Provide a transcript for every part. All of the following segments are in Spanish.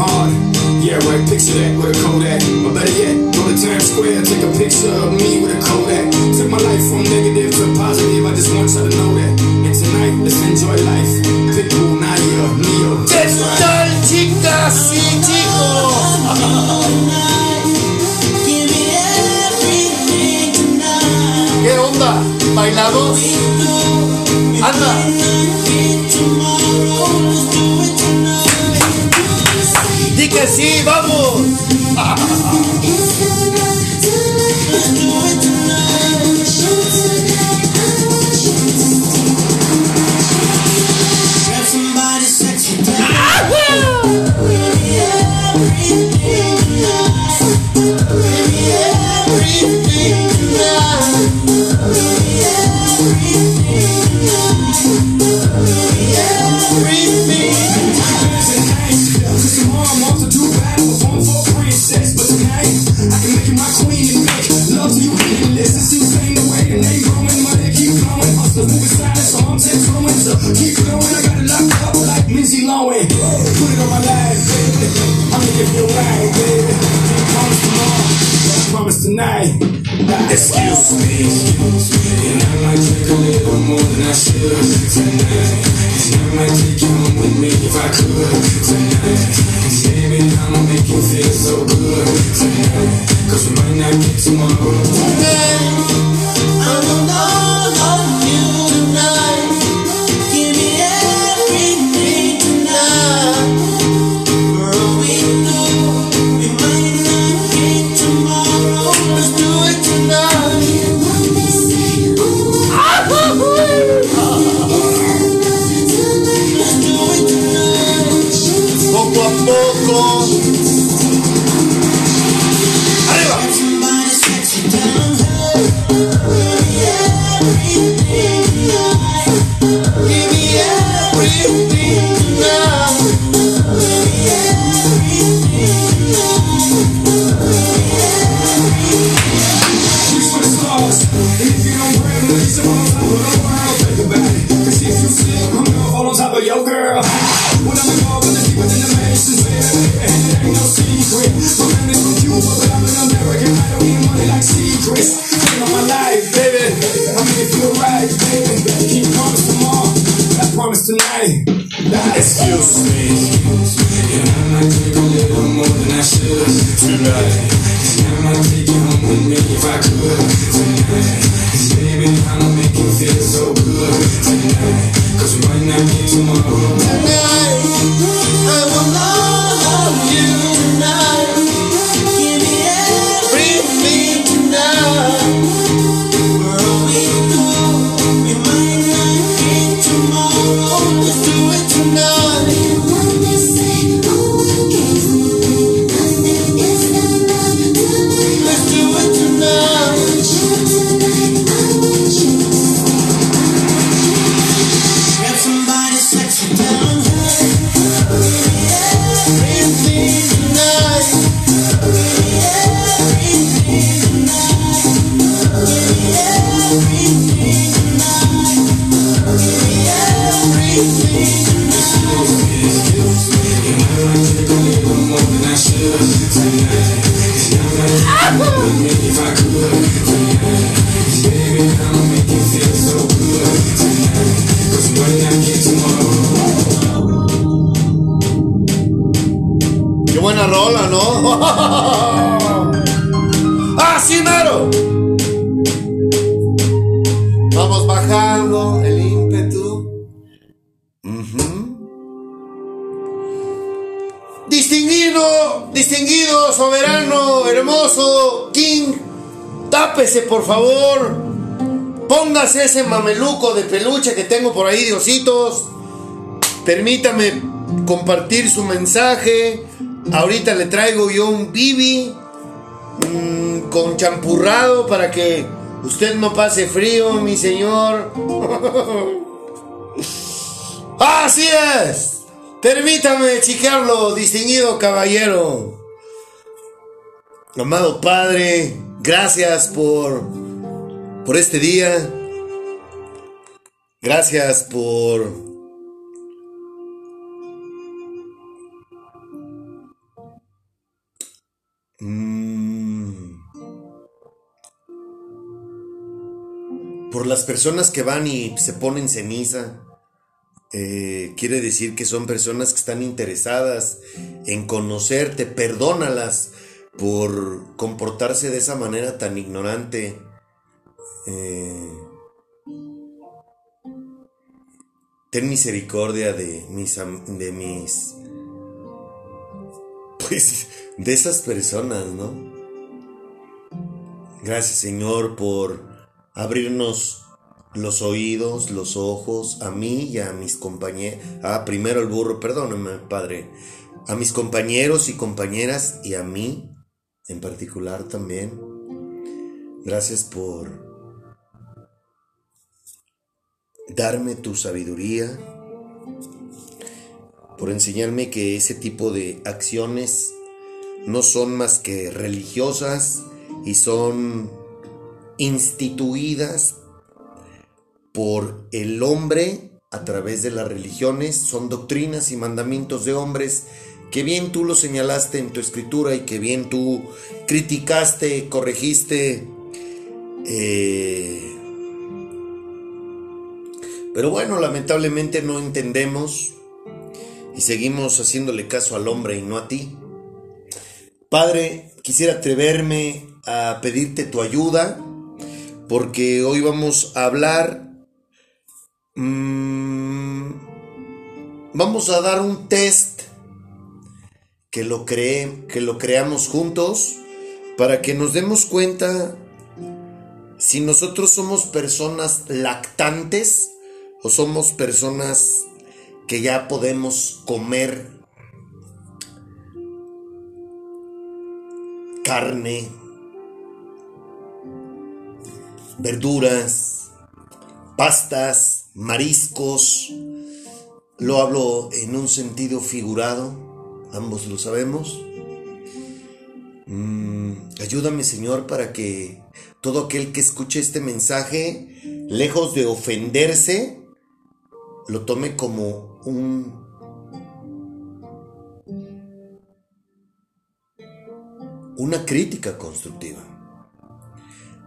hard. Yeah, right, picture that with a Kodak. Or better yet, go to Times Square, take a picture of me with a Kodak. Took my life from negative to positive, I just want y'all to know that. And tonight, let's enjoy life. Pitbull, Nadia, Neo. ¿Qué tal, chicas y chicos? Tonight, give me everything tonight. ¿Qué onda? ¿Bailados? Anda. Di que sí, vamos. Excuse me. And I might drink a little more than I should tonight. And I might take you home with me if I could tonight. And Baby, I'ma make you feel so good tonight. Cause we might not get tomorrow. Poco Qué por favor. Póngase ese mameluco de peluche que tengo por ahí de ositos. Permítame compartir su mensaje. Ahorita le traigo yo un bibi mm, con champurrado para que usted no pase frío, mi señor. Así es. Permítame chicarlo, distinguido caballero. Amado Padre, gracias por por este día. Gracias por Mm. Por las personas que van y se ponen ceniza, eh, quiere decir que son personas que están interesadas en conocerte, perdónalas por comportarse de esa manera tan ignorante. Eh, ten misericordia de mis, de mis, pues, de esas personas, ¿no? Gracias Señor por abrirnos los oídos, los ojos, a mí y a mis compañeros. Ah, primero el burro, perdóname, Padre. A mis compañeros y compañeras y a mí en particular también. Gracias por darme tu sabiduría, por enseñarme que ese tipo de acciones no son más que religiosas y son instituidas por el hombre a través de las religiones, son doctrinas y mandamientos de hombres que bien tú lo señalaste en tu escritura y que bien tú criticaste, corregiste. Eh, pero bueno, lamentablemente no entendemos y seguimos haciéndole caso al hombre y no a ti. Padre, quisiera atreverme a pedirte tu ayuda porque hoy vamos a hablar Mm, vamos a dar un test que lo, que lo creamos juntos para que nos demos cuenta si nosotros somos personas lactantes o somos personas que ya podemos comer carne, verduras, pastas, mariscos, lo hablo en un sentido figurado, ambos lo sabemos. Mm, ayúdame Señor para que todo aquel que escuche este mensaje, lejos de ofenderse, lo tome como un... una crítica constructiva.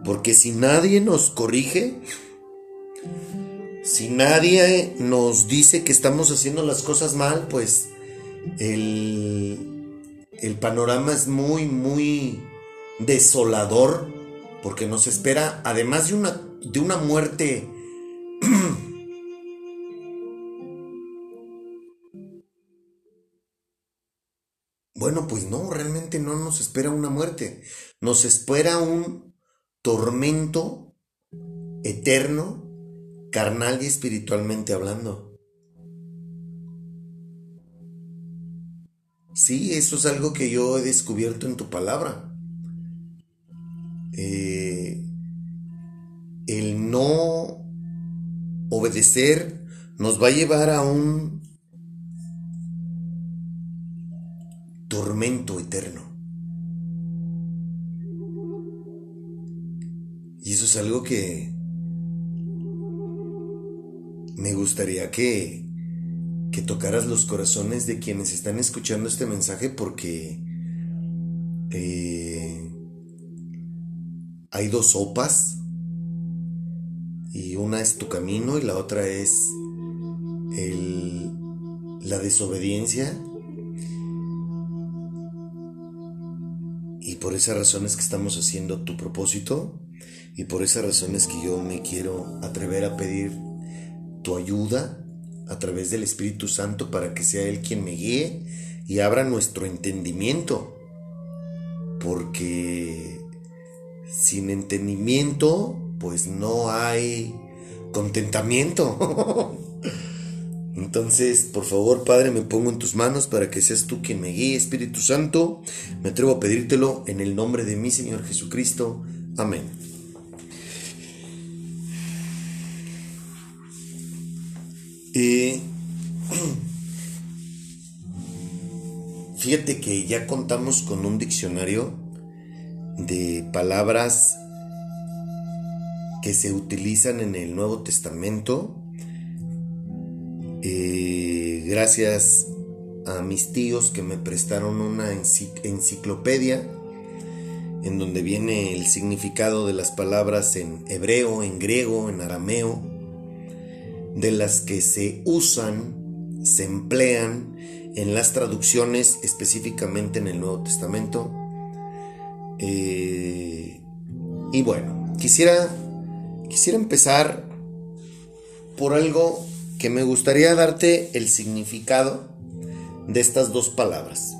Porque si nadie nos corrige, si nadie nos dice que estamos haciendo las cosas mal, pues el, el panorama es muy, muy desolador, porque nos espera, además de una, de una muerte Bueno, pues no, realmente no nos espera una muerte. Nos espera un tormento eterno carnal y espiritualmente hablando. Sí, eso es algo que yo he descubierto en tu palabra. Eh, el no obedecer nos va a llevar a un tormento eterno. Y eso es algo que me gustaría que, que tocaras los corazones de quienes están escuchando este mensaje porque eh, hay dos sopas y una es tu camino y la otra es el, la desobediencia. Y por esas razones que estamos haciendo tu propósito y por esas razones que yo me quiero atrever a pedir tu ayuda a través del Espíritu Santo para que sea Él quien me guíe y abra nuestro entendimiento. Porque sin entendimiento, pues no hay contentamiento. Entonces, por favor, Padre, me pongo en tus manos para que seas tú quien me guíe, Espíritu Santo. Me atrevo a pedírtelo en el nombre de mi Señor Jesucristo. Amén. Eh, fíjate que ya contamos con un diccionario de palabras que se utilizan en el Nuevo Testamento. Eh, gracias a mis tíos que me prestaron una enciclopedia en donde viene el significado de las palabras en hebreo, en griego, en arameo, de las que se usan, se emplean en las traducciones, específicamente en el Nuevo Testamento. Eh, y bueno, quisiera, quisiera empezar por algo que me gustaría darte el significado de estas dos palabras.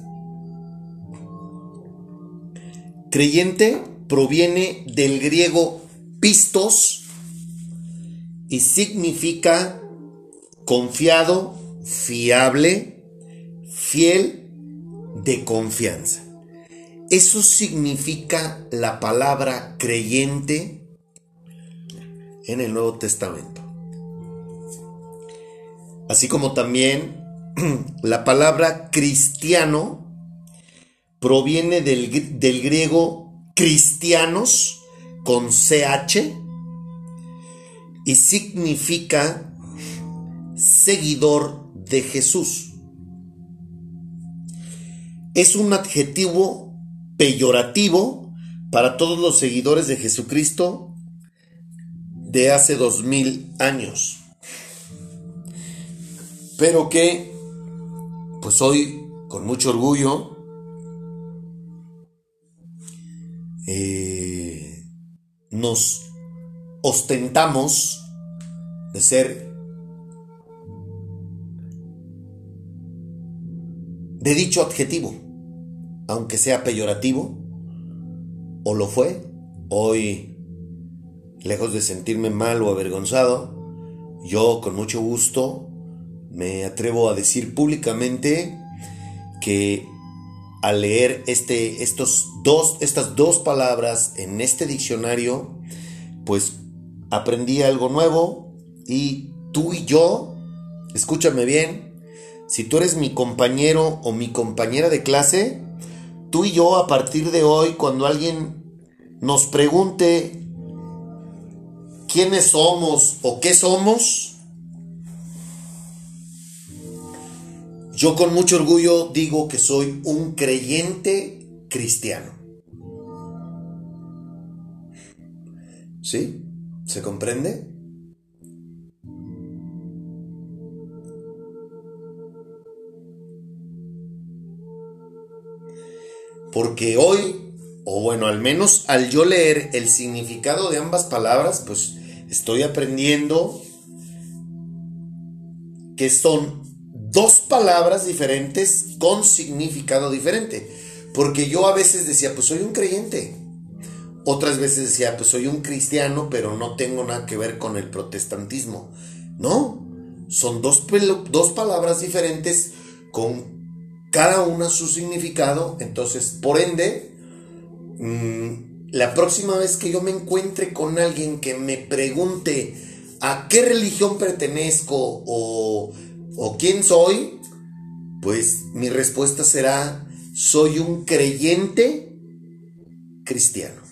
Creyente proviene del griego pistos y significa confiado, fiable, fiel, de confianza. Eso significa la palabra creyente en el Nuevo Testamento. Así como también la palabra cristiano proviene del, griego cristianos con CH y significa seguidor de Jesús. Es un adjetivo peyorativo para todos los seguidores de Jesucristo de hace dos mil años. Pero que, pues hoy, con mucho orgullo, Eh, nos ostentamos de ser de dicho adjetivo, aunque sea peyorativo, o lo fue, hoy, lejos de sentirme mal o avergonzado, yo con mucho gusto me atrevo a decir públicamente que al leer este, estos dos, estas dos palabras en este diccionario, pues aprendí algo nuevo y tú y yo, escúchame bien, si tú eres mi compañero o mi compañera de clase, tú y yo a partir de hoy, cuando alguien nos pregunte quiénes somos o qué somos, Yo con mucho orgullo digo que soy un creyente cristiano. ¿Sí? ¿Se comprende? Porque hoy, o bueno, al menos al yo leer el significado de ambas palabras, pues estoy aprendiendo que son dos palabras diferentes con significado diferente. Porque yo a veces decía, pues soy un creyente. Otras veces decía, pues soy un cristiano, pero no tengo nada que ver con el protestantismo. No, son dos, dos palabras diferentes con cada una su significado. Entonces, por ende, mm, la próxima vez que yo me encuentre con alguien que me pregunte a qué religión pertenezco o o quién soy, pues mi respuesta será, soy un creyente cristiano.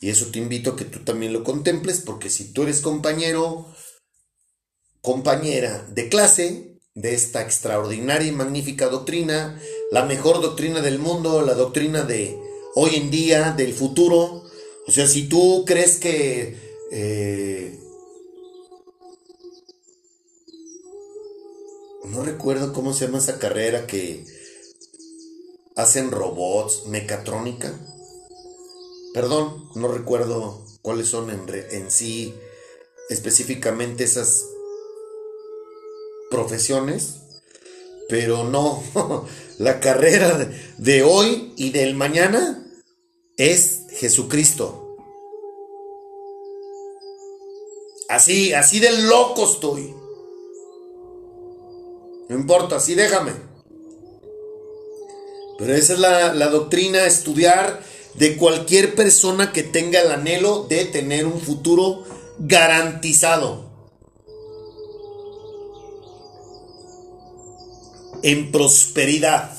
Y eso te invito a que tú también lo contemples, porque si tú eres compañero, compañera de clase de esta extraordinaria y magnífica doctrina, la mejor doctrina del mundo, la doctrina de hoy en día, del futuro, o sea, si tú crees que eh, no recuerdo cómo se llama esa carrera que hacen robots, mecatrónica. Perdón, no recuerdo cuáles son en, sí específicamente esas profesiones, pero no, la carrera de hoy y del mañana es Jesucristo. Así, así de loco estoy. No importa, sí déjame. Pero esa es la, la doctrina, estudiar de cualquier persona que tenga el anhelo de tener un futuro garantizado. En prosperidad,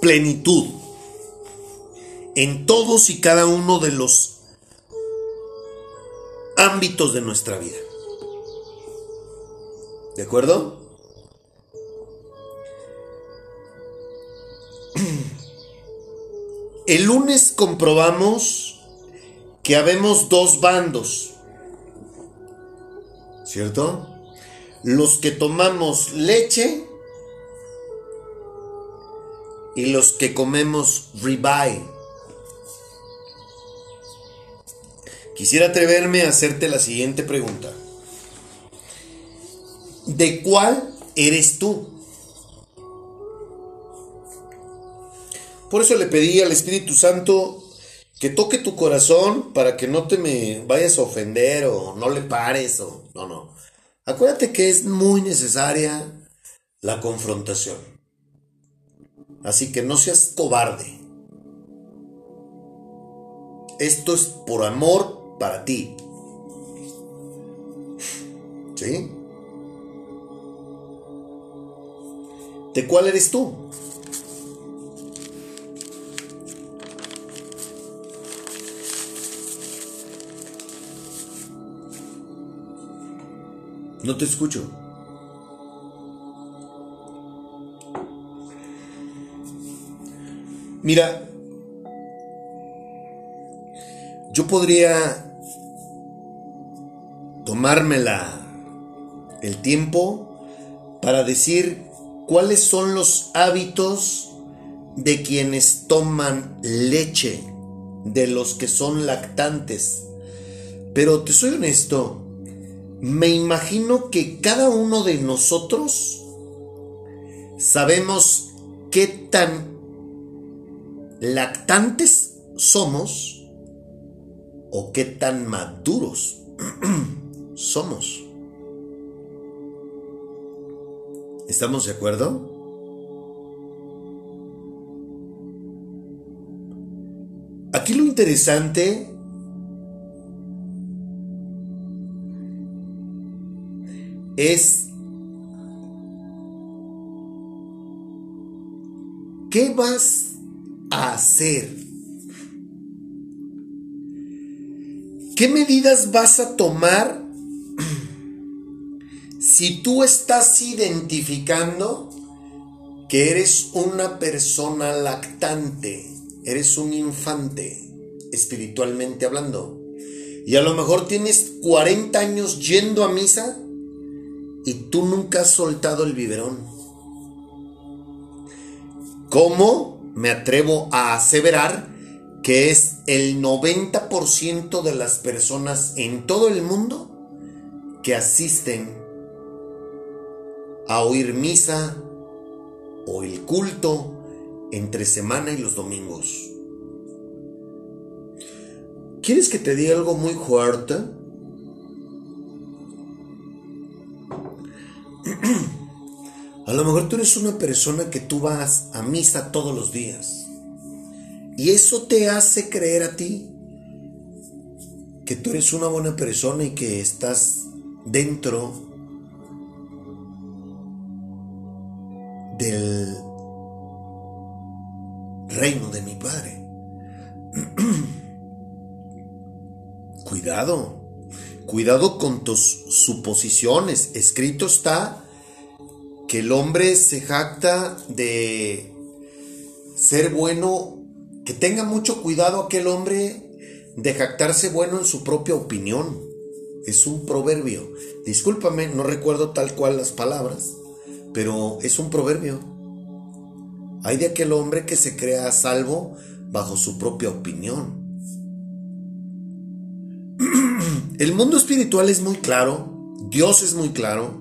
plenitud, en todos y cada uno de los ámbitos de nuestra vida. ¿De acuerdo? El lunes comprobamos que habemos dos bandos, ¿cierto? Los que tomamos leche y los que comemos ribeye. Quisiera atreverme a hacerte la siguiente pregunta. ¿De cuál eres tú? Por eso le pedí al Espíritu Santo que toque tu corazón para que no te me vayas a ofender o no le pares o no, no. Acuérdate que es muy necesaria la confrontación. Así que no seas cobarde. Esto es por amor para ti. ¿Sí? ¿De cuál eres tú? No te escucho. Mira, yo podría tomármela el tiempo para decir cuáles son los hábitos de quienes toman leche, de los que son lactantes. Pero te soy honesto, me imagino que cada uno de nosotros sabemos qué tan lactantes somos o qué tan maduros somos. ¿Estamos de acuerdo? Aquí lo interesante es ¿qué vas a hacer? ¿Qué medidas vas a tomar si tú estás identificando que eres una persona lactante, eres un infante, espiritualmente hablando, y a lo mejor tienes 40 años yendo a misa y tú nunca has soltado el biberón? ¿Cómo me atrevo a aseverar que es el 90% de las personas en todo el mundo que asisten a oír misa o el culto entre semana y los domingos. ¿Quieres que te diga algo muy fuerte? A lo mejor tú eres una persona que tú vas a misa todos los días. Y eso te hace creer a ti que tú eres una buena persona y que estás dentro del reino de mi Padre. cuidado, cuidado con tus suposiciones. Escrito está que el hombre se jacta de ser bueno, que tenga mucho cuidado aquel hombre de jactarse bueno en su propia opinión. Es un proverbio. Discúlpame, no recuerdo tal cual las palabras, pero es un proverbio. Hay de aquel hombre que se crea salvo bajo su propia opinión. El mundo espiritual es muy claro, Dios es muy claro,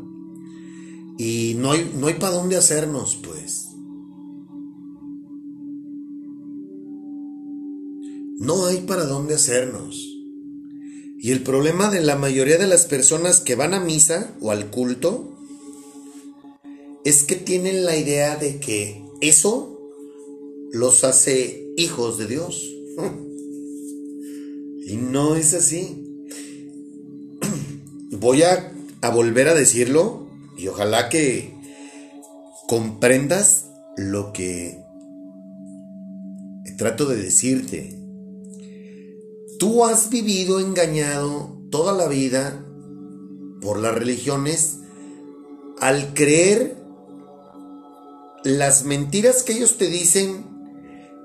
y no hay, no hay para dónde hacernos, pues. No hay para dónde hacernos. Y el problema de la mayoría de las personas que van a misa o al culto es que tienen la idea de que eso los hace hijos de Dios. Y no es así. Voy a, a volver a decirlo y ojalá que comprendas lo que trato de decirte. Tú has vivido engañado toda la vida por las religiones al creer las mentiras que ellos te dicen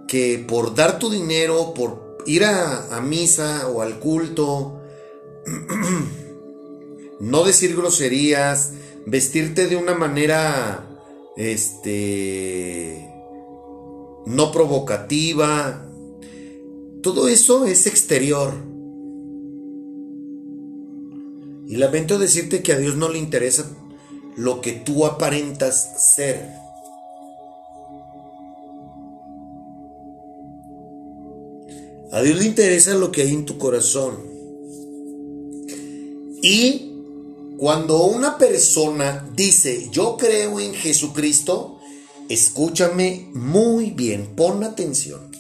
que por dar tu dinero, por ir a, a misa o al culto, no decir groserías, vestirte de una manera, este, no provocativa, todo eso es exterior. Y lamento decirte que a Dios no le interesa lo que tú aparentas ser. A Dios le interesa lo que hay en tu corazón. Y cuando una persona dice, yo creo en Jesucristo, escúchame muy bien, pon atención.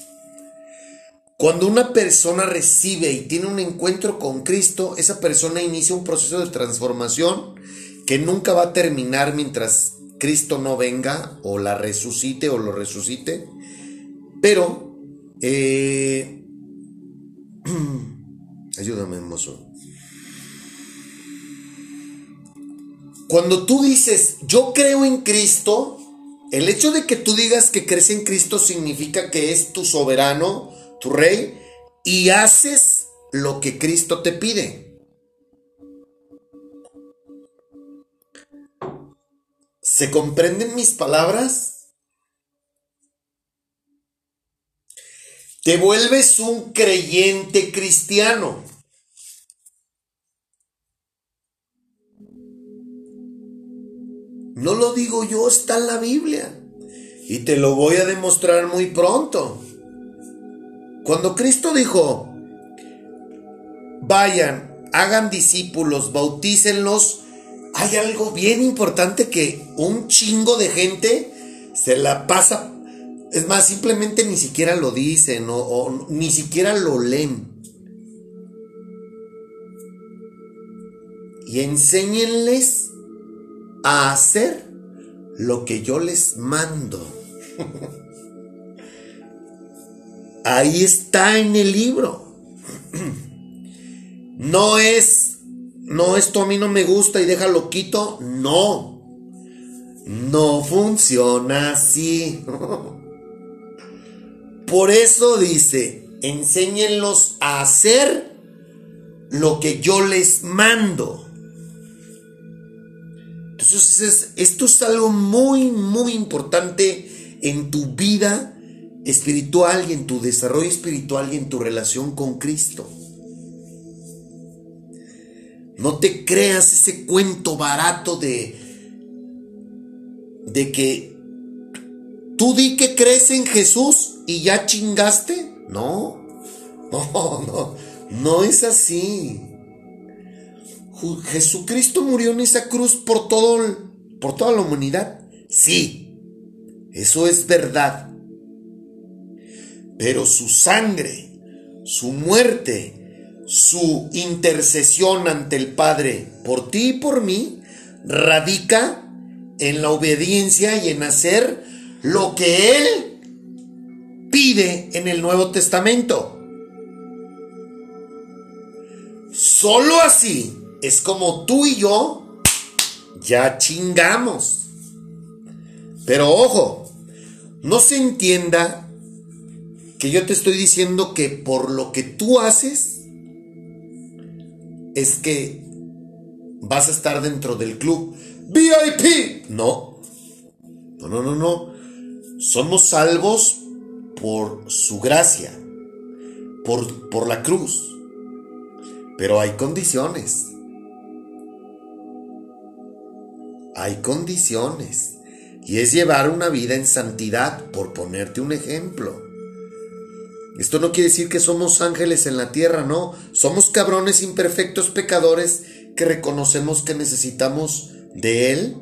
Cuando una persona recibe y tiene un encuentro con Cristo, esa persona inicia un proceso de transformación que nunca va a terminar mientras Cristo no venga o la resucite o lo resucite. Pero, eh, ayúdame, hermoso. Cuando tú dices, yo creo en Cristo, el hecho de que tú digas que crees en Cristo significa que es tu soberano, tu rey, y haces lo que Cristo te pide. ¿Se comprenden mis palabras? Te vuelves un creyente cristiano. No lo digo yo, está en la Biblia. Y te lo voy a demostrar muy pronto. Cuando Cristo dijo, vayan, hagan discípulos, bautícenlos, hay algo bien importante que un chingo de gente se la pasa. Es más, simplemente ni siquiera lo dicen o, o ni siquiera lo leen. Y enséñenles a hacer lo que yo les mando. Ahí está en el libro. No es, no, esto a mí no me gusta y déjalo quito. No. No funciona así. Por eso dice, enséñenlos a hacer lo que yo les mando. Entonces, esto es algo muy, muy importante en tu vida espiritual y en tu desarrollo espiritual y en tu relación con Cristo. No te creas ese cuento barato de de que tú di que crees en Jesús y ya chingaste. No. No, no, no es así. Jesucristo murió en esa cruz por todo por toda la humanidad. Sí. Eso es verdad. Pero su sangre, su muerte, su intercesión ante el Padre por ti y por mí radica en la obediencia y en hacer lo que Él pide en el Nuevo Testamento. Solo así es como tú y yo ya chingamos. Pero ojo, no se entienda que yo te estoy diciendo que por lo que tú haces es que vas a estar dentro del club VIP. No, no, no, no, no. Somos salvos por su gracia, por, por la cruz. Pero hay condiciones. Hay condiciones. Y es llevar una vida en santidad, por ponerte un ejemplo. Esto no quiere decir que somos ángeles en la tierra, no. Somos cabrones imperfectos pecadores que reconocemos que necesitamos de Él.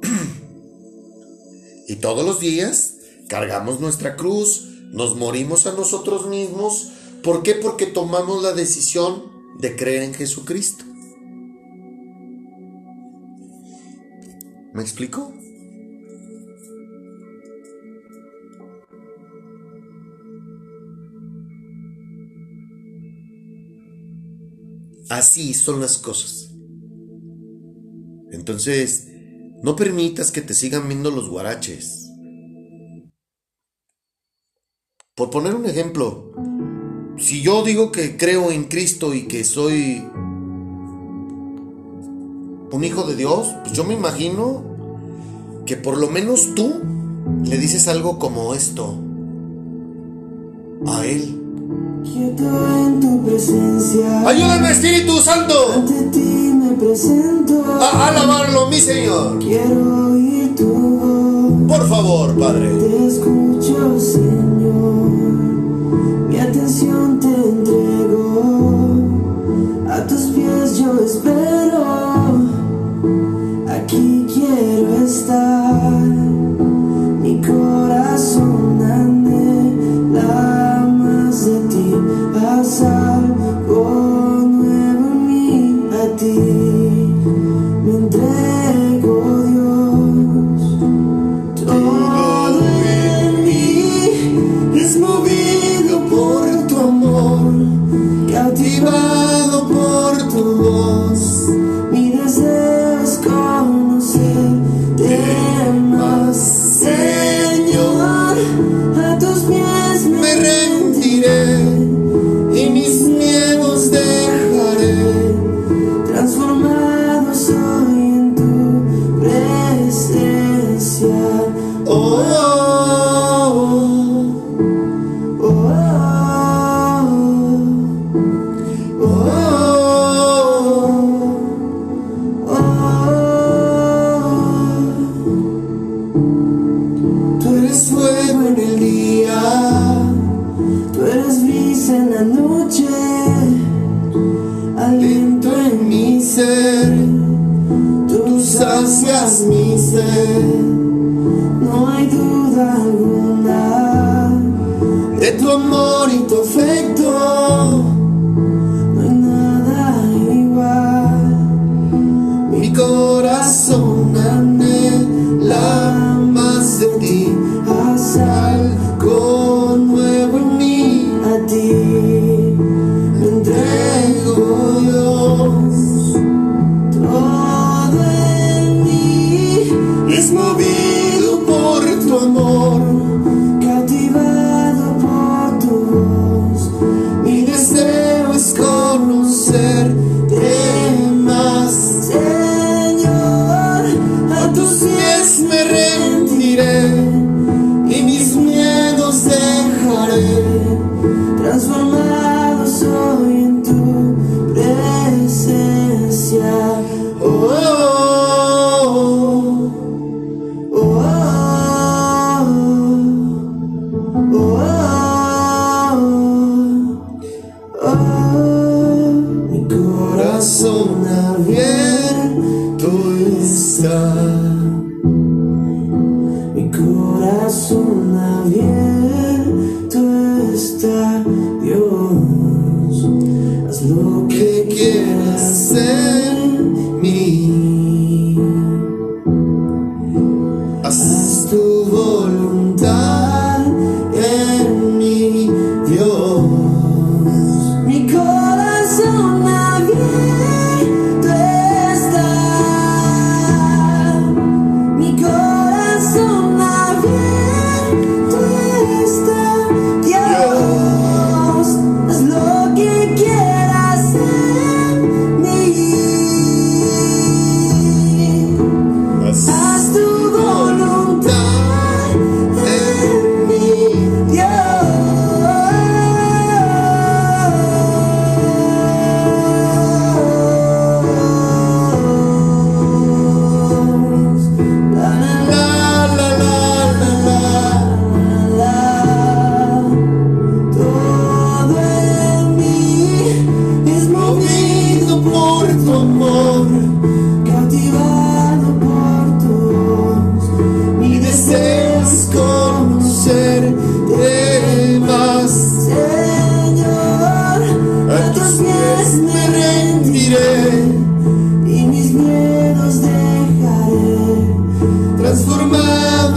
y todos los días cargamos nuestra cruz, nos morimos a nosotros mismos. ¿Por qué? Porque tomamos la decisión de creer en Jesucristo. ¿Me explico? Así son las cosas. Entonces, no permitas que te sigan viendo los guaraches. Por poner un ejemplo, si yo digo que creo en Cristo y que soy un hijo de Dios, pues yo me imagino que por lo menos tú le dices algo como esto a él. En tu presencia, Ayúdame Espíritu Santo. Ante ti me presento, a alabarlo, mi Señor. Quiero oír tu Por favor, Padre. Te escucho, Señor. Mi atención te entrego. A tus pies yo espero quiero estar.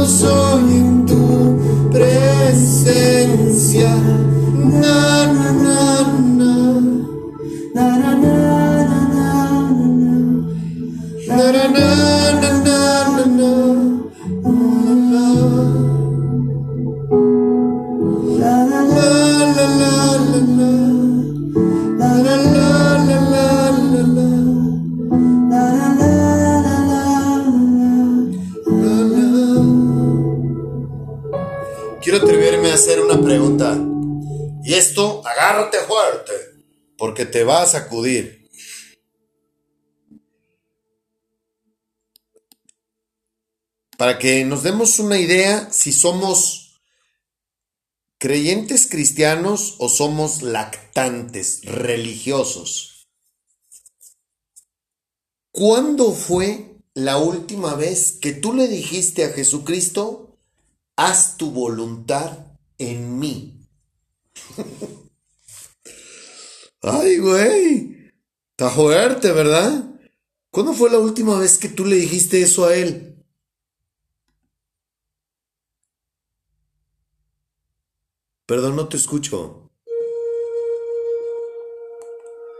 So. soul. Sacudir. Para que nos demos una idea si somos creyentes cristianos o somos lactantes, religiosos. ¿Cuándo fue la última vez que tú le dijiste a Jesucristo, haz tu voluntad en mí? Ay, güey. Está fuerte, ¿verdad? ¿Cuándo fue la última vez que tú le dijiste eso a él? Perdón, no te escucho.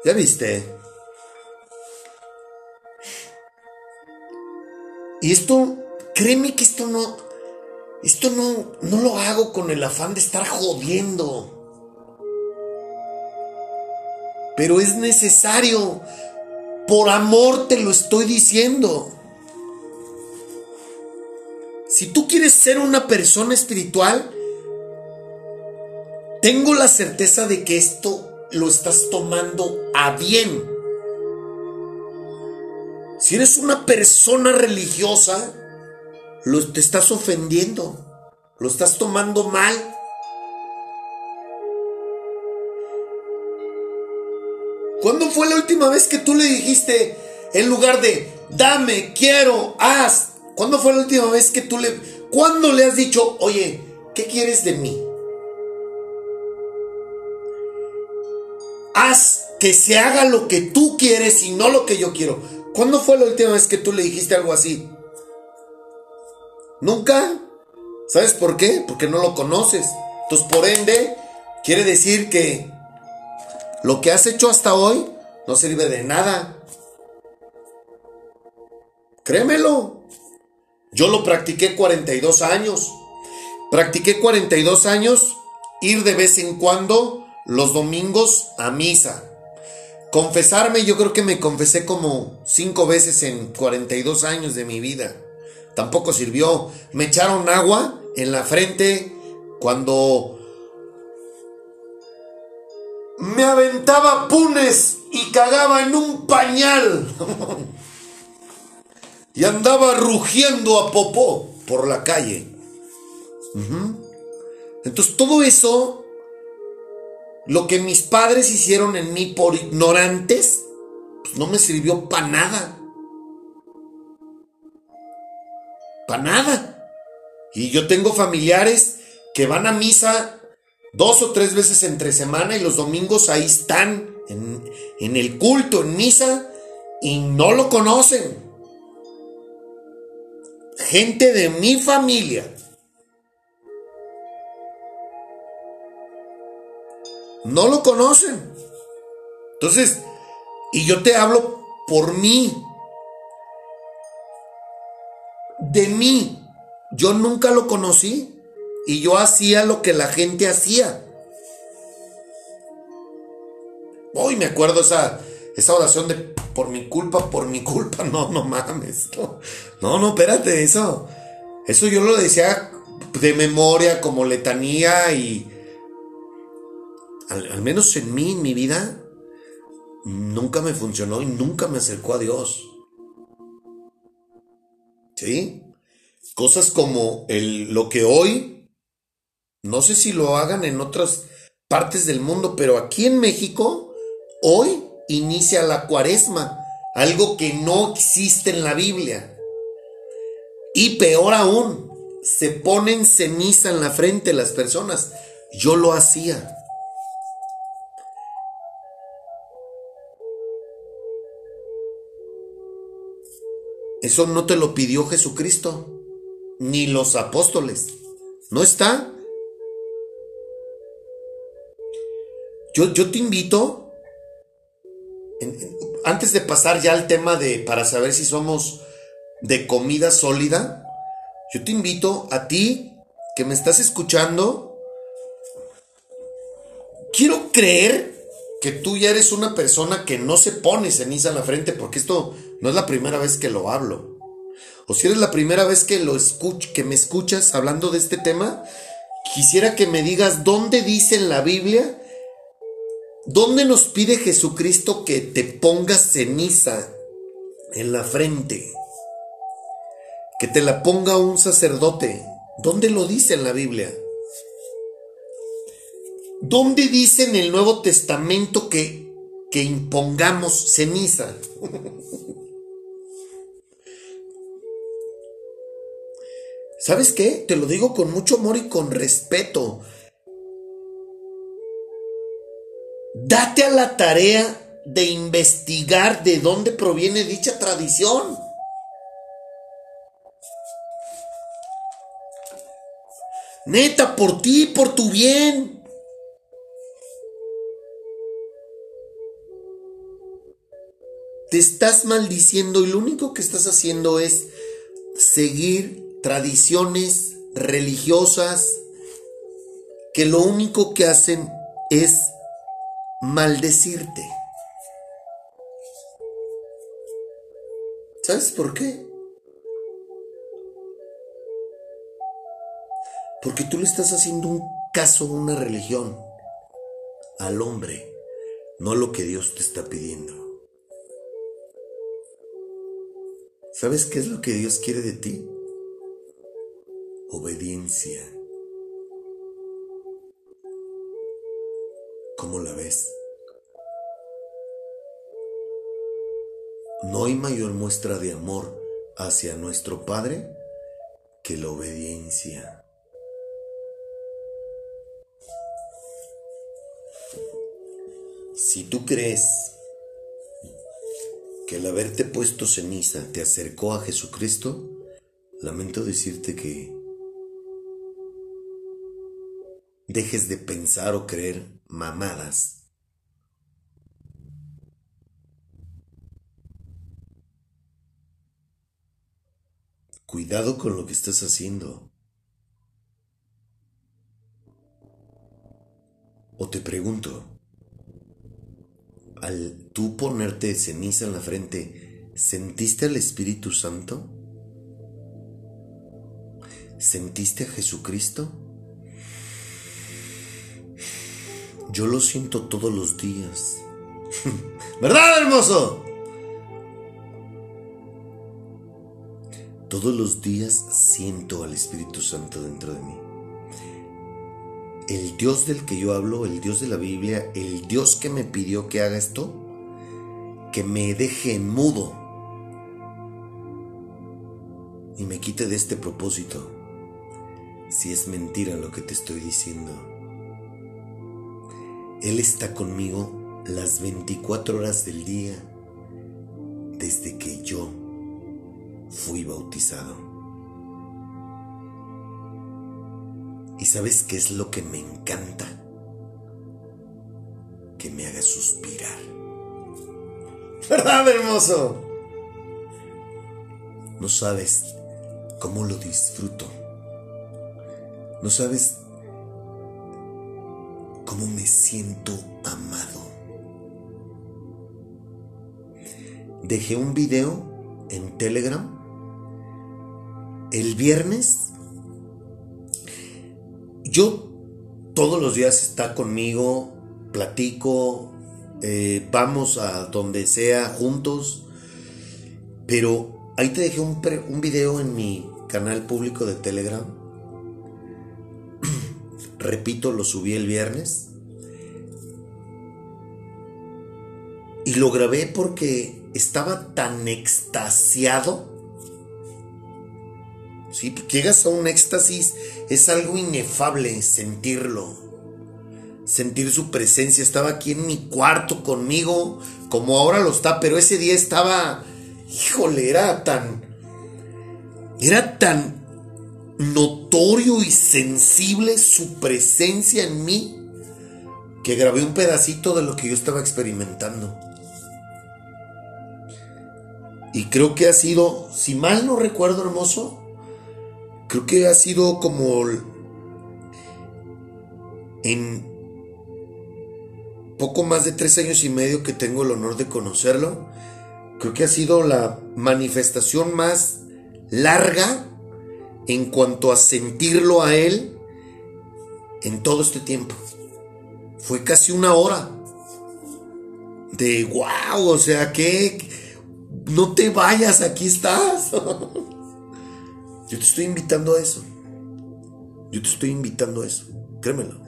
¿Ya viste? Y esto, créeme que esto no, esto no, no lo hago con el afán de estar jodiendo. Pero es necesario. Por amor te lo estoy diciendo. Si tú quieres ser una persona espiritual, tengo la certeza de que esto lo estás tomando a bien. Si eres una persona religiosa, lo te estás ofendiendo, lo estás tomando mal. ¿Cuándo fue la última vez que tú le dijiste, en lugar de dame, quiero, haz? ¿Cuándo fue la última vez que tú le... ¿Cuándo le has dicho, oye, ¿qué quieres de mí? Haz que se haga lo que tú quieres y no lo que yo quiero. ¿Cuándo fue la última vez que tú le dijiste algo así? ¿Nunca? ¿Sabes por qué? Porque no lo conoces. Entonces, por ende, quiere decir que lo que has hecho hasta hoy no sirve de nada. Créemelo. Yo lo practiqué 42 años. Practiqué 42 años ir de vez en cuando los domingos a misa. Confesarme, yo creo que me confesé como cinco veces en 42 años de mi vida. Tampoco sirvió. Me echaron agua en la frente cuando me aventaba punes y cagaba en un pañal. y andaba rugiendo a popó por la calle. Entonces todo eso, lo que mis padres hicieron en mí por ignorantes, pues no me sirvió para nada. Para nada. Y yo tengo familiares que van a misa dos o tres veces entre semana y los domingos ahí están en, el culto, en misa, y no lo conocen. Gente de mi familia. No lo conocen. Entonces, y yo te hablo por mí. De mí. Yo nunca lo conocí. Y yo hacía lo que la gente hacía. Hoy me acuerdo esa, esa oración de por mi culpa, por mi culpa. No, no mames. No, no, no espérate, eso. Eso yo lo decía de memoria como letanía y al, al menos en mí, en mi vida, nunca me funcionó y nunca me acercó a Dios. ¿Sí? Cosas como el, lo que hoy, no sé si lo hagan en otras partes del mundo, pero aquí en México, hoy inicia la cuaresma, algo que no existe en la Biblia. Y peor aún, se ponen ceniza en la frente las personas. Yo lo hacía. Eso no te lo pidió Jesucristo, ni los apóstoles. ¿No está? Yo, yo te invito, antes de pasar ya al tema de para saber si somos de comida sólida, yo te invito a ti que me estás escuchando, quiero creer que tú ya eres una persona que no se pone ceniza en la frente, porque esto no es la primera vez que lo hablo. O si eres la primera vez que lo que me escuchas hablando de este tema, quisiera que me digas dónde dice en la Biblia, dónde nos pide Jesucristo que te pongas ceniza en la frente, que te la ponga un sacerdote. ¿Dónde lo dice en la Biblia? ¿Dónde dice en el Nuevo Testamento que, que impongamos ceniza? ¿Sabes qué? Te lo digo con mucho amor y con respeto. Date a la tarea de investigar de dónde proviene dicha tradición. Neta, por ti, por tu bien. Te estás maldiciendo y lo único que estás haciendo es seguir tradiciones religiosas que lo único que hacen es maldecirte. ¿Sabes por qué? Porque tú le estás haciendo un caso a una religión, al hombre, no lo que Dios te está pidiendo. ¿Sabes qué es lo que Dios quiere de ti? obediencia. ¿Cómo la ves? No hay mayor muestra de amor hacia nuestro Padre que la obediencia. Si tú crees que el haberte puesto ceniza te acercó a Jesucristo, lamento decirte que dejes de pensar o creer mamadas. Cuidado con lo que estás haciendo. O te pregunto, al tú ponerte ceniza en la frente, ¿sentiste al Espíritu Santo? ¿Sentiste a Jesucristo? Yo lo siento todos los días. ¿Verdad, hermoso? Todos los días siento al Espíritu Santo dentro de mí. El Dios del que yo hablo, el Dios de la Biblia, el Dios que me pidió que haga esto, que me deje mudo y me quite de este propósito, si es mentira lo que te estoy diciendo. Él está conmigo las 24 horas del día desde que yo fui bautizado. ¿Y sabes qué es lo que me encanta? Que me haga suspirar. ¿Verdad, hermoso? No sabes cómo lo disfruto. No sabes cómo me siento amado. Dejé un video en Telegram el viernes. Yo todos los días está conmigo, platico, eh, vamos a donde sea juntos, pero ahí te dejé un, un video en mi canal público de Telegram Repito, lo subí el viernes. Y lo grabé porque estaba tan extasiado. ¿Sí? Llegas a un éxtasis, es algo inefable sentirlo. Sentir su presencia. Estaba aquí en mi cuarto conmigo, como ahora lo está, pero ese día estaba, híjole, era tan, era tan notorio y sensible su presencia en mí que grabé un pedacito de lo que yo estaba experimentando. Y creo que ha sido, si mal no recuerdo hermoso, creo que ha sido como en poco más de tres años y medio que tengo el honor de conocerlo, creo que ha sido la manifestación más larga en cuanto a sentirlo a Él en todo este tiempo. Fue casi una hora. De wow, o sea que no te vayas, aquí estás. Yo te estoy invitando a eso. Yo te estoy invitando a eso. Créemelo.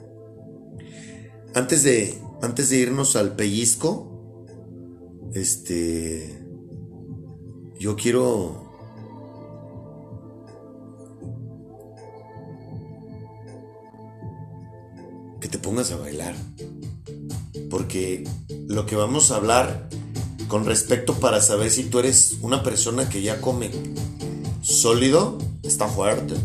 Antes de, antes de irnos al pellizco, este, yo quiero pongas a bailar. Porque lo que vamos a hablar con respecto para saber si tú eres una persona que ya come sólido está fuerte.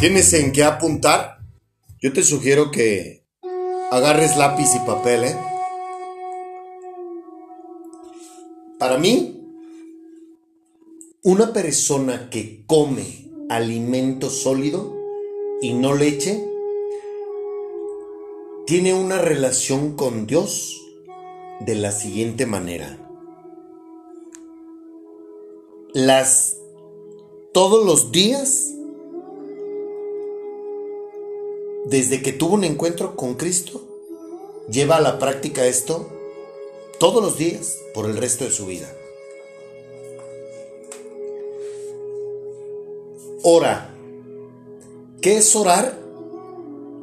¿Tienes en qué apuntar? Yo te sugiero que agarres lápiz y papel, ¿eh? Para mí, una persona que come alimento sólido y no leche tiene una relación con Dios de la siguiente manera. Las todos los días desde que tuvo un encuentro con Cristo, lleva a la práctica esto todos los días por el resto de su vida. Ora ¿Qué es orar?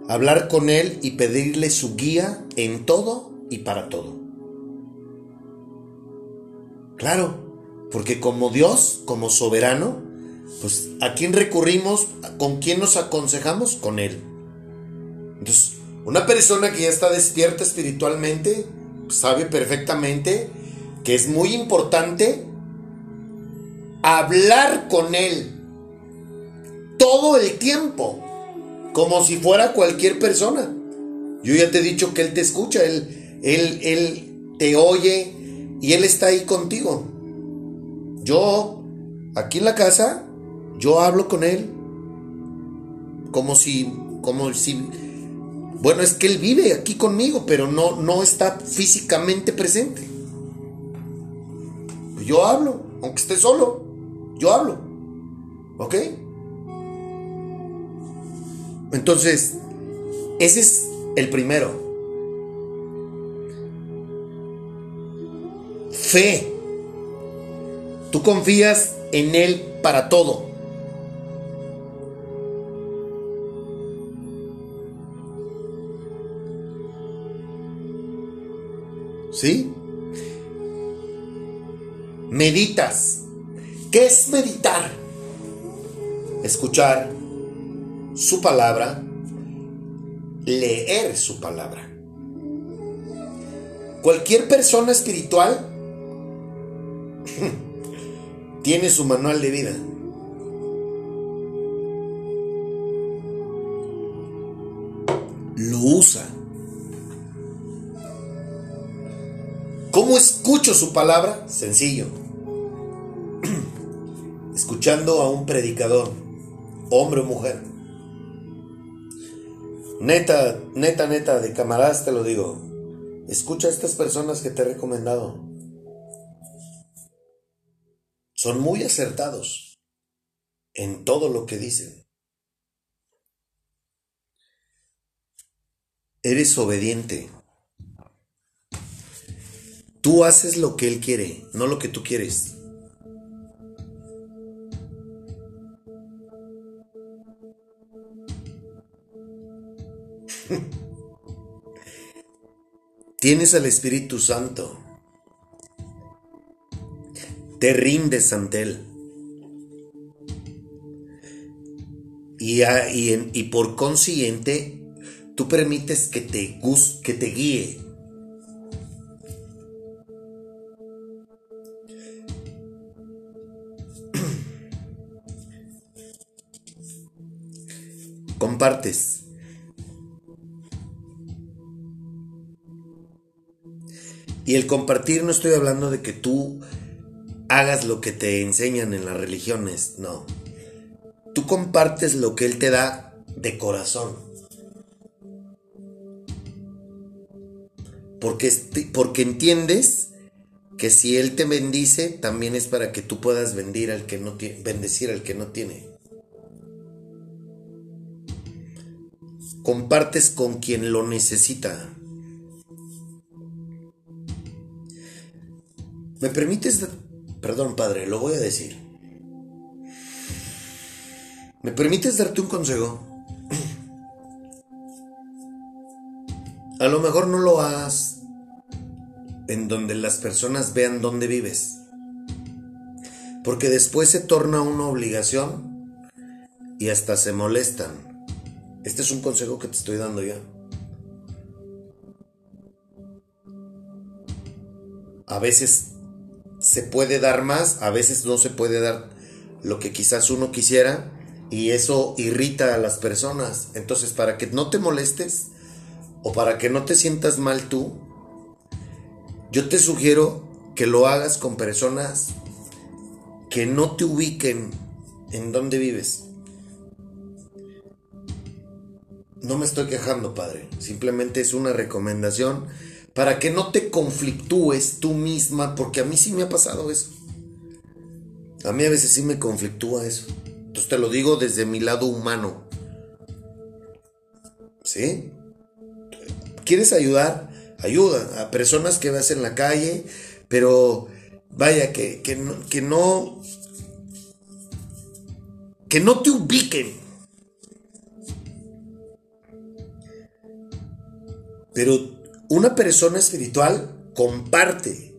Hablar con Él y pedirle su guía en todo y para todo. Claro, porque como Dios, como soberano, pues ¿a quién recurrimos? ¿Con quién nos aconsejamos? Con Él. Entonces, una persona que ya está despierta espiritualmente sabe perfectamente que es muy importante hablar con Él todo el tiempo, como si fuera cualquier persona. Yo ya te he dicho que Él te escucha, Él, él, él te oye y Él está ahí contigo. Yo, aquí en la casa, yo hablo con Él como si, como si, bueno, es que Él vive aquí conmigo, pero no, no está físicamente presente. Yo hablo, aunque esté solo, yo hablo. ¿Ok? Entonces, ese es el primero. Fe. Tú confías en Él para todo. ¿Sí? Meditas. ¿Qué es meditar? Escuchar su palabra, leer su palabra. Cualquier persona espiritual tiene su manual de vida. Lo usa. ¿Cómo escucho su palabra? Sencillo. Escuchando a un predicador, hombre o mujer. Neta, neta, neta, de camaradas te lo digo. Escucha a estas personas que te he recomendado. Son muy acertados en todo lo que dicen. Eres obediente. Tú haces lo que Él quiere, no lo que tú quieres. Tienes al Espíritu Santo. Te rindes ante Él. Y, y, por consiguiente, tú permites que te, que te guíe. Compartes. Y el compartir no estoy hablando de que tú hagas lo que te enseñan en las religiones, no. Tú compartes lo que Él te da de corazón. Porque, porque entiendes que si Él te bendice, también es para que tú puedas al que no, bendecir al que no tiene. Compartes con quien lo necesita. ¿Me permites? Perdón, padre, lo voy a decir. ¿Me permites darte un consejo? A lo mejor no lo hagas en donde las personas vean dónde vives. Porque después se torna una obligación y hasta se molestan. Este es un consejo que te estoy dando ya. A veces se puede dar más, a veces no se puede dar lo que quizás uno quisiera y eso irrita a las personas. Entonces, para que no te molestes o para que no te sientas mal tú, yo te sugiero que lo hagas con personas que no te ubiquen en donde vives. No me estoy quejando, padre. Simplemente es una recomendación para que no te conflictúes tú misma, porque a mí sí me ha pasado eso. A mí a veces sí me conflictúa eso. Entonces te lo digo desde mi lado humano. ¿Sí? ¿Quieres ayudar? Ayuda a personas que ves en la calle, pero vaya, que, que no. Que no te ubiquen Pero una persona espiritual comparte,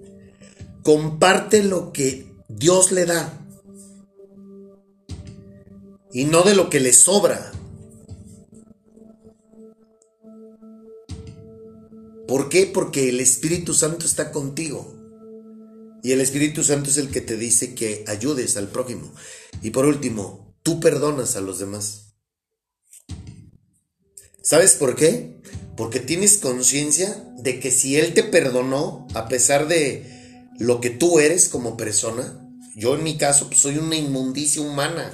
comparte lo que Dios le da y no de lo que le sobra. ¿Por qué? Porque el Espíritu Santo está contigo. Y el Espíritu Santo es el que te dice que ayudes al prójimo. Y por último, tú perdonas a los demás. ¿Sabes por qué? Porque tienes conciencia de que si Él te perdonó, a pesar de lo que tú eres como persona, yo en mi caso pues, soy una inmundicia humana.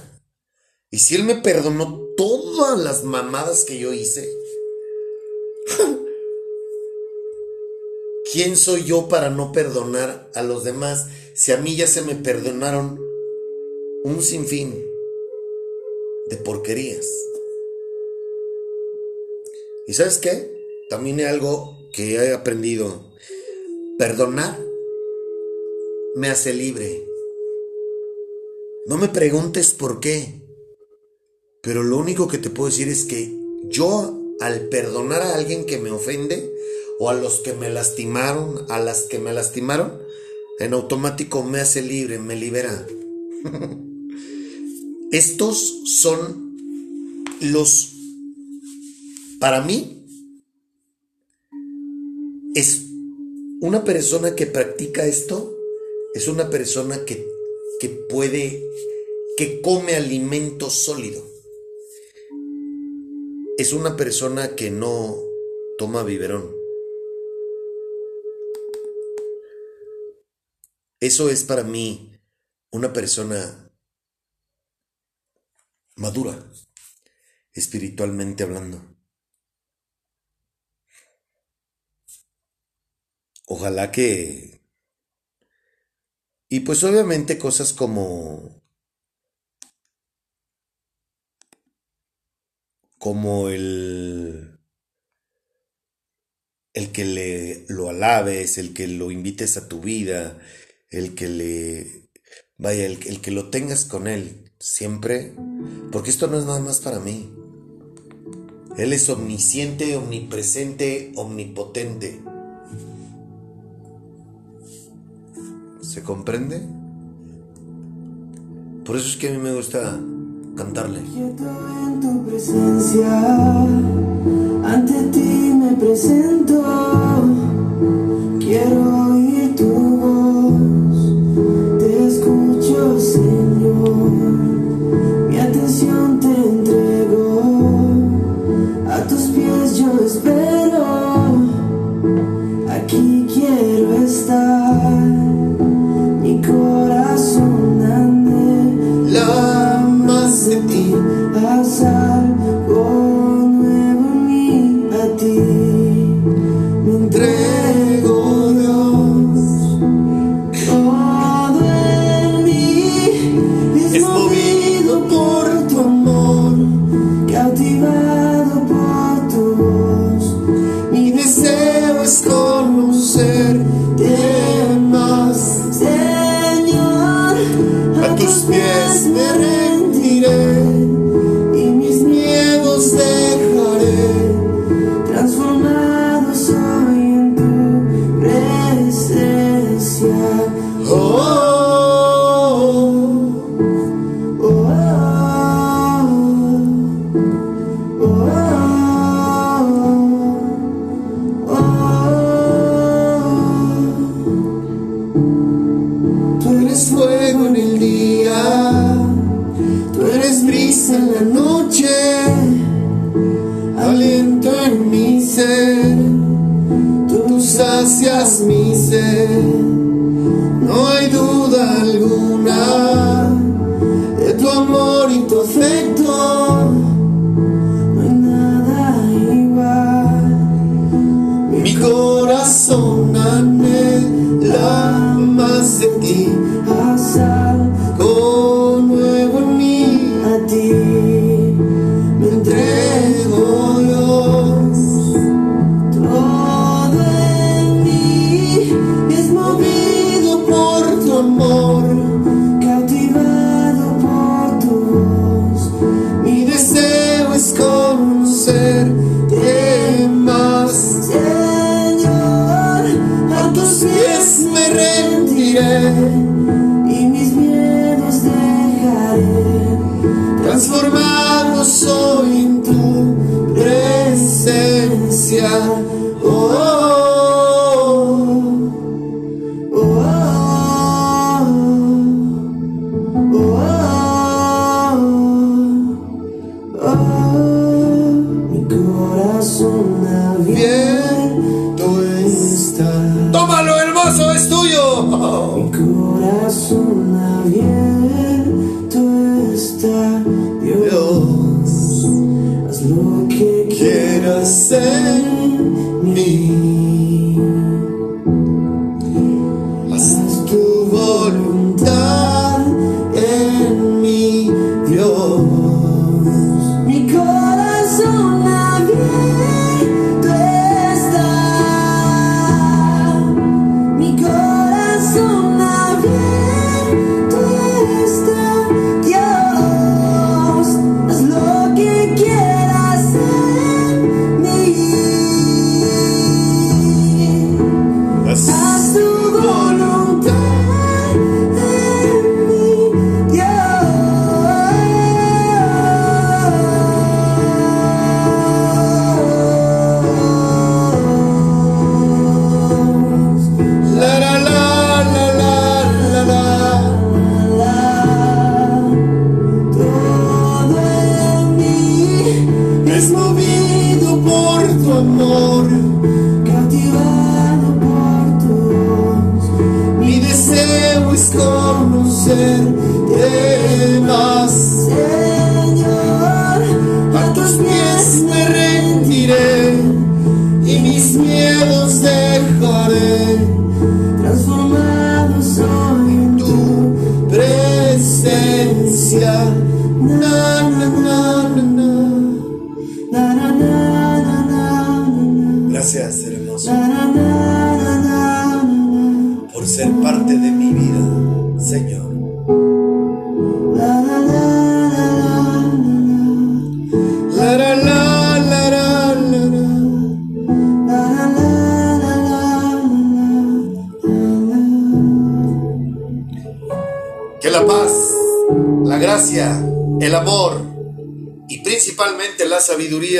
Y si Él me perdonó todas las mamadas que yo hice, ¿quién soy yo para no perdonar a los demás si a mí ya se me perdonaron un sinfín de porquerías? ¿Y sabes qué? También hay algo que he aprendido. Perdonar me hace libre. No me preguntes por qué. Pero lo único que te puedo decir es que yo al perdonar a alguien que me ofende o a los que me lastimaron, a las que me lastimaron, en automático me hace libre, me libera. Estos son los para mí, es una persona que practica esto, es una persona que, que puede, que come alimento sólido. Es una persona que no toma biberón. Eso es para mí una persona madura, espiritualmente hablando. Ojalá que... Y pues obviamente cosas como... Como el... El que le lo alabes, el que lo invites a tu vida, el que le... Vaya, el, el que lo tengas con él siempre, porque esto no es nada más para mí. Él es omnisciente, omnipresente, omnipotente. ¿Se comprende? Por eso es que a mí me gusta cantarle. Quieto en tu presencia, ante ti me presento. Quiero presencia.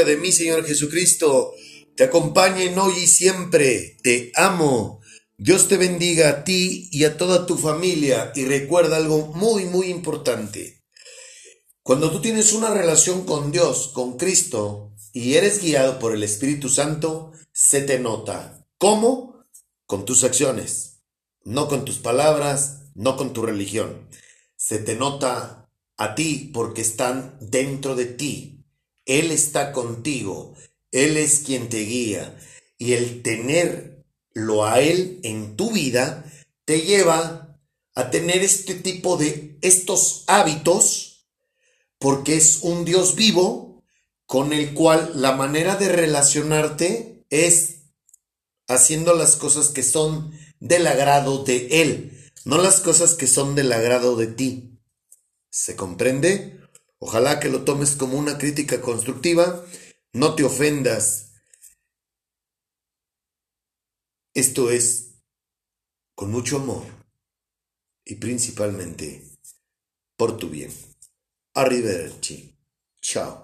De mi Señor Jesucristo te acompañen hoy y siempre. Te amo. Dios te bendiga a ti y a toda tu familia y recuerda algo muy muy importante. Cuando tú tienes una relación con Dios, con Cristo, y eres guiado por el Espíritu Santo, se te nota. ¿Cómo? Con tus acciones, no con tus palabras, no con tu religión. Se te nota a ti porque están dentro de ti. Él está contigo. Él es quien te guía. Y el tenerlo a Él en tu vida te lleva a tener este tipo de estos hábitos porque es un Dios vivo con el cual la manera de relacionarte es haciendo las cosas que son del agrado de Él, no las cosas que son del agrado de ti. ¿Se comprende? Ojalá que lo tomes como una crítica constructiva, no te ofendas. Esto es con mucho amor y principalmente por tu bien. Arrivederci. Ciao.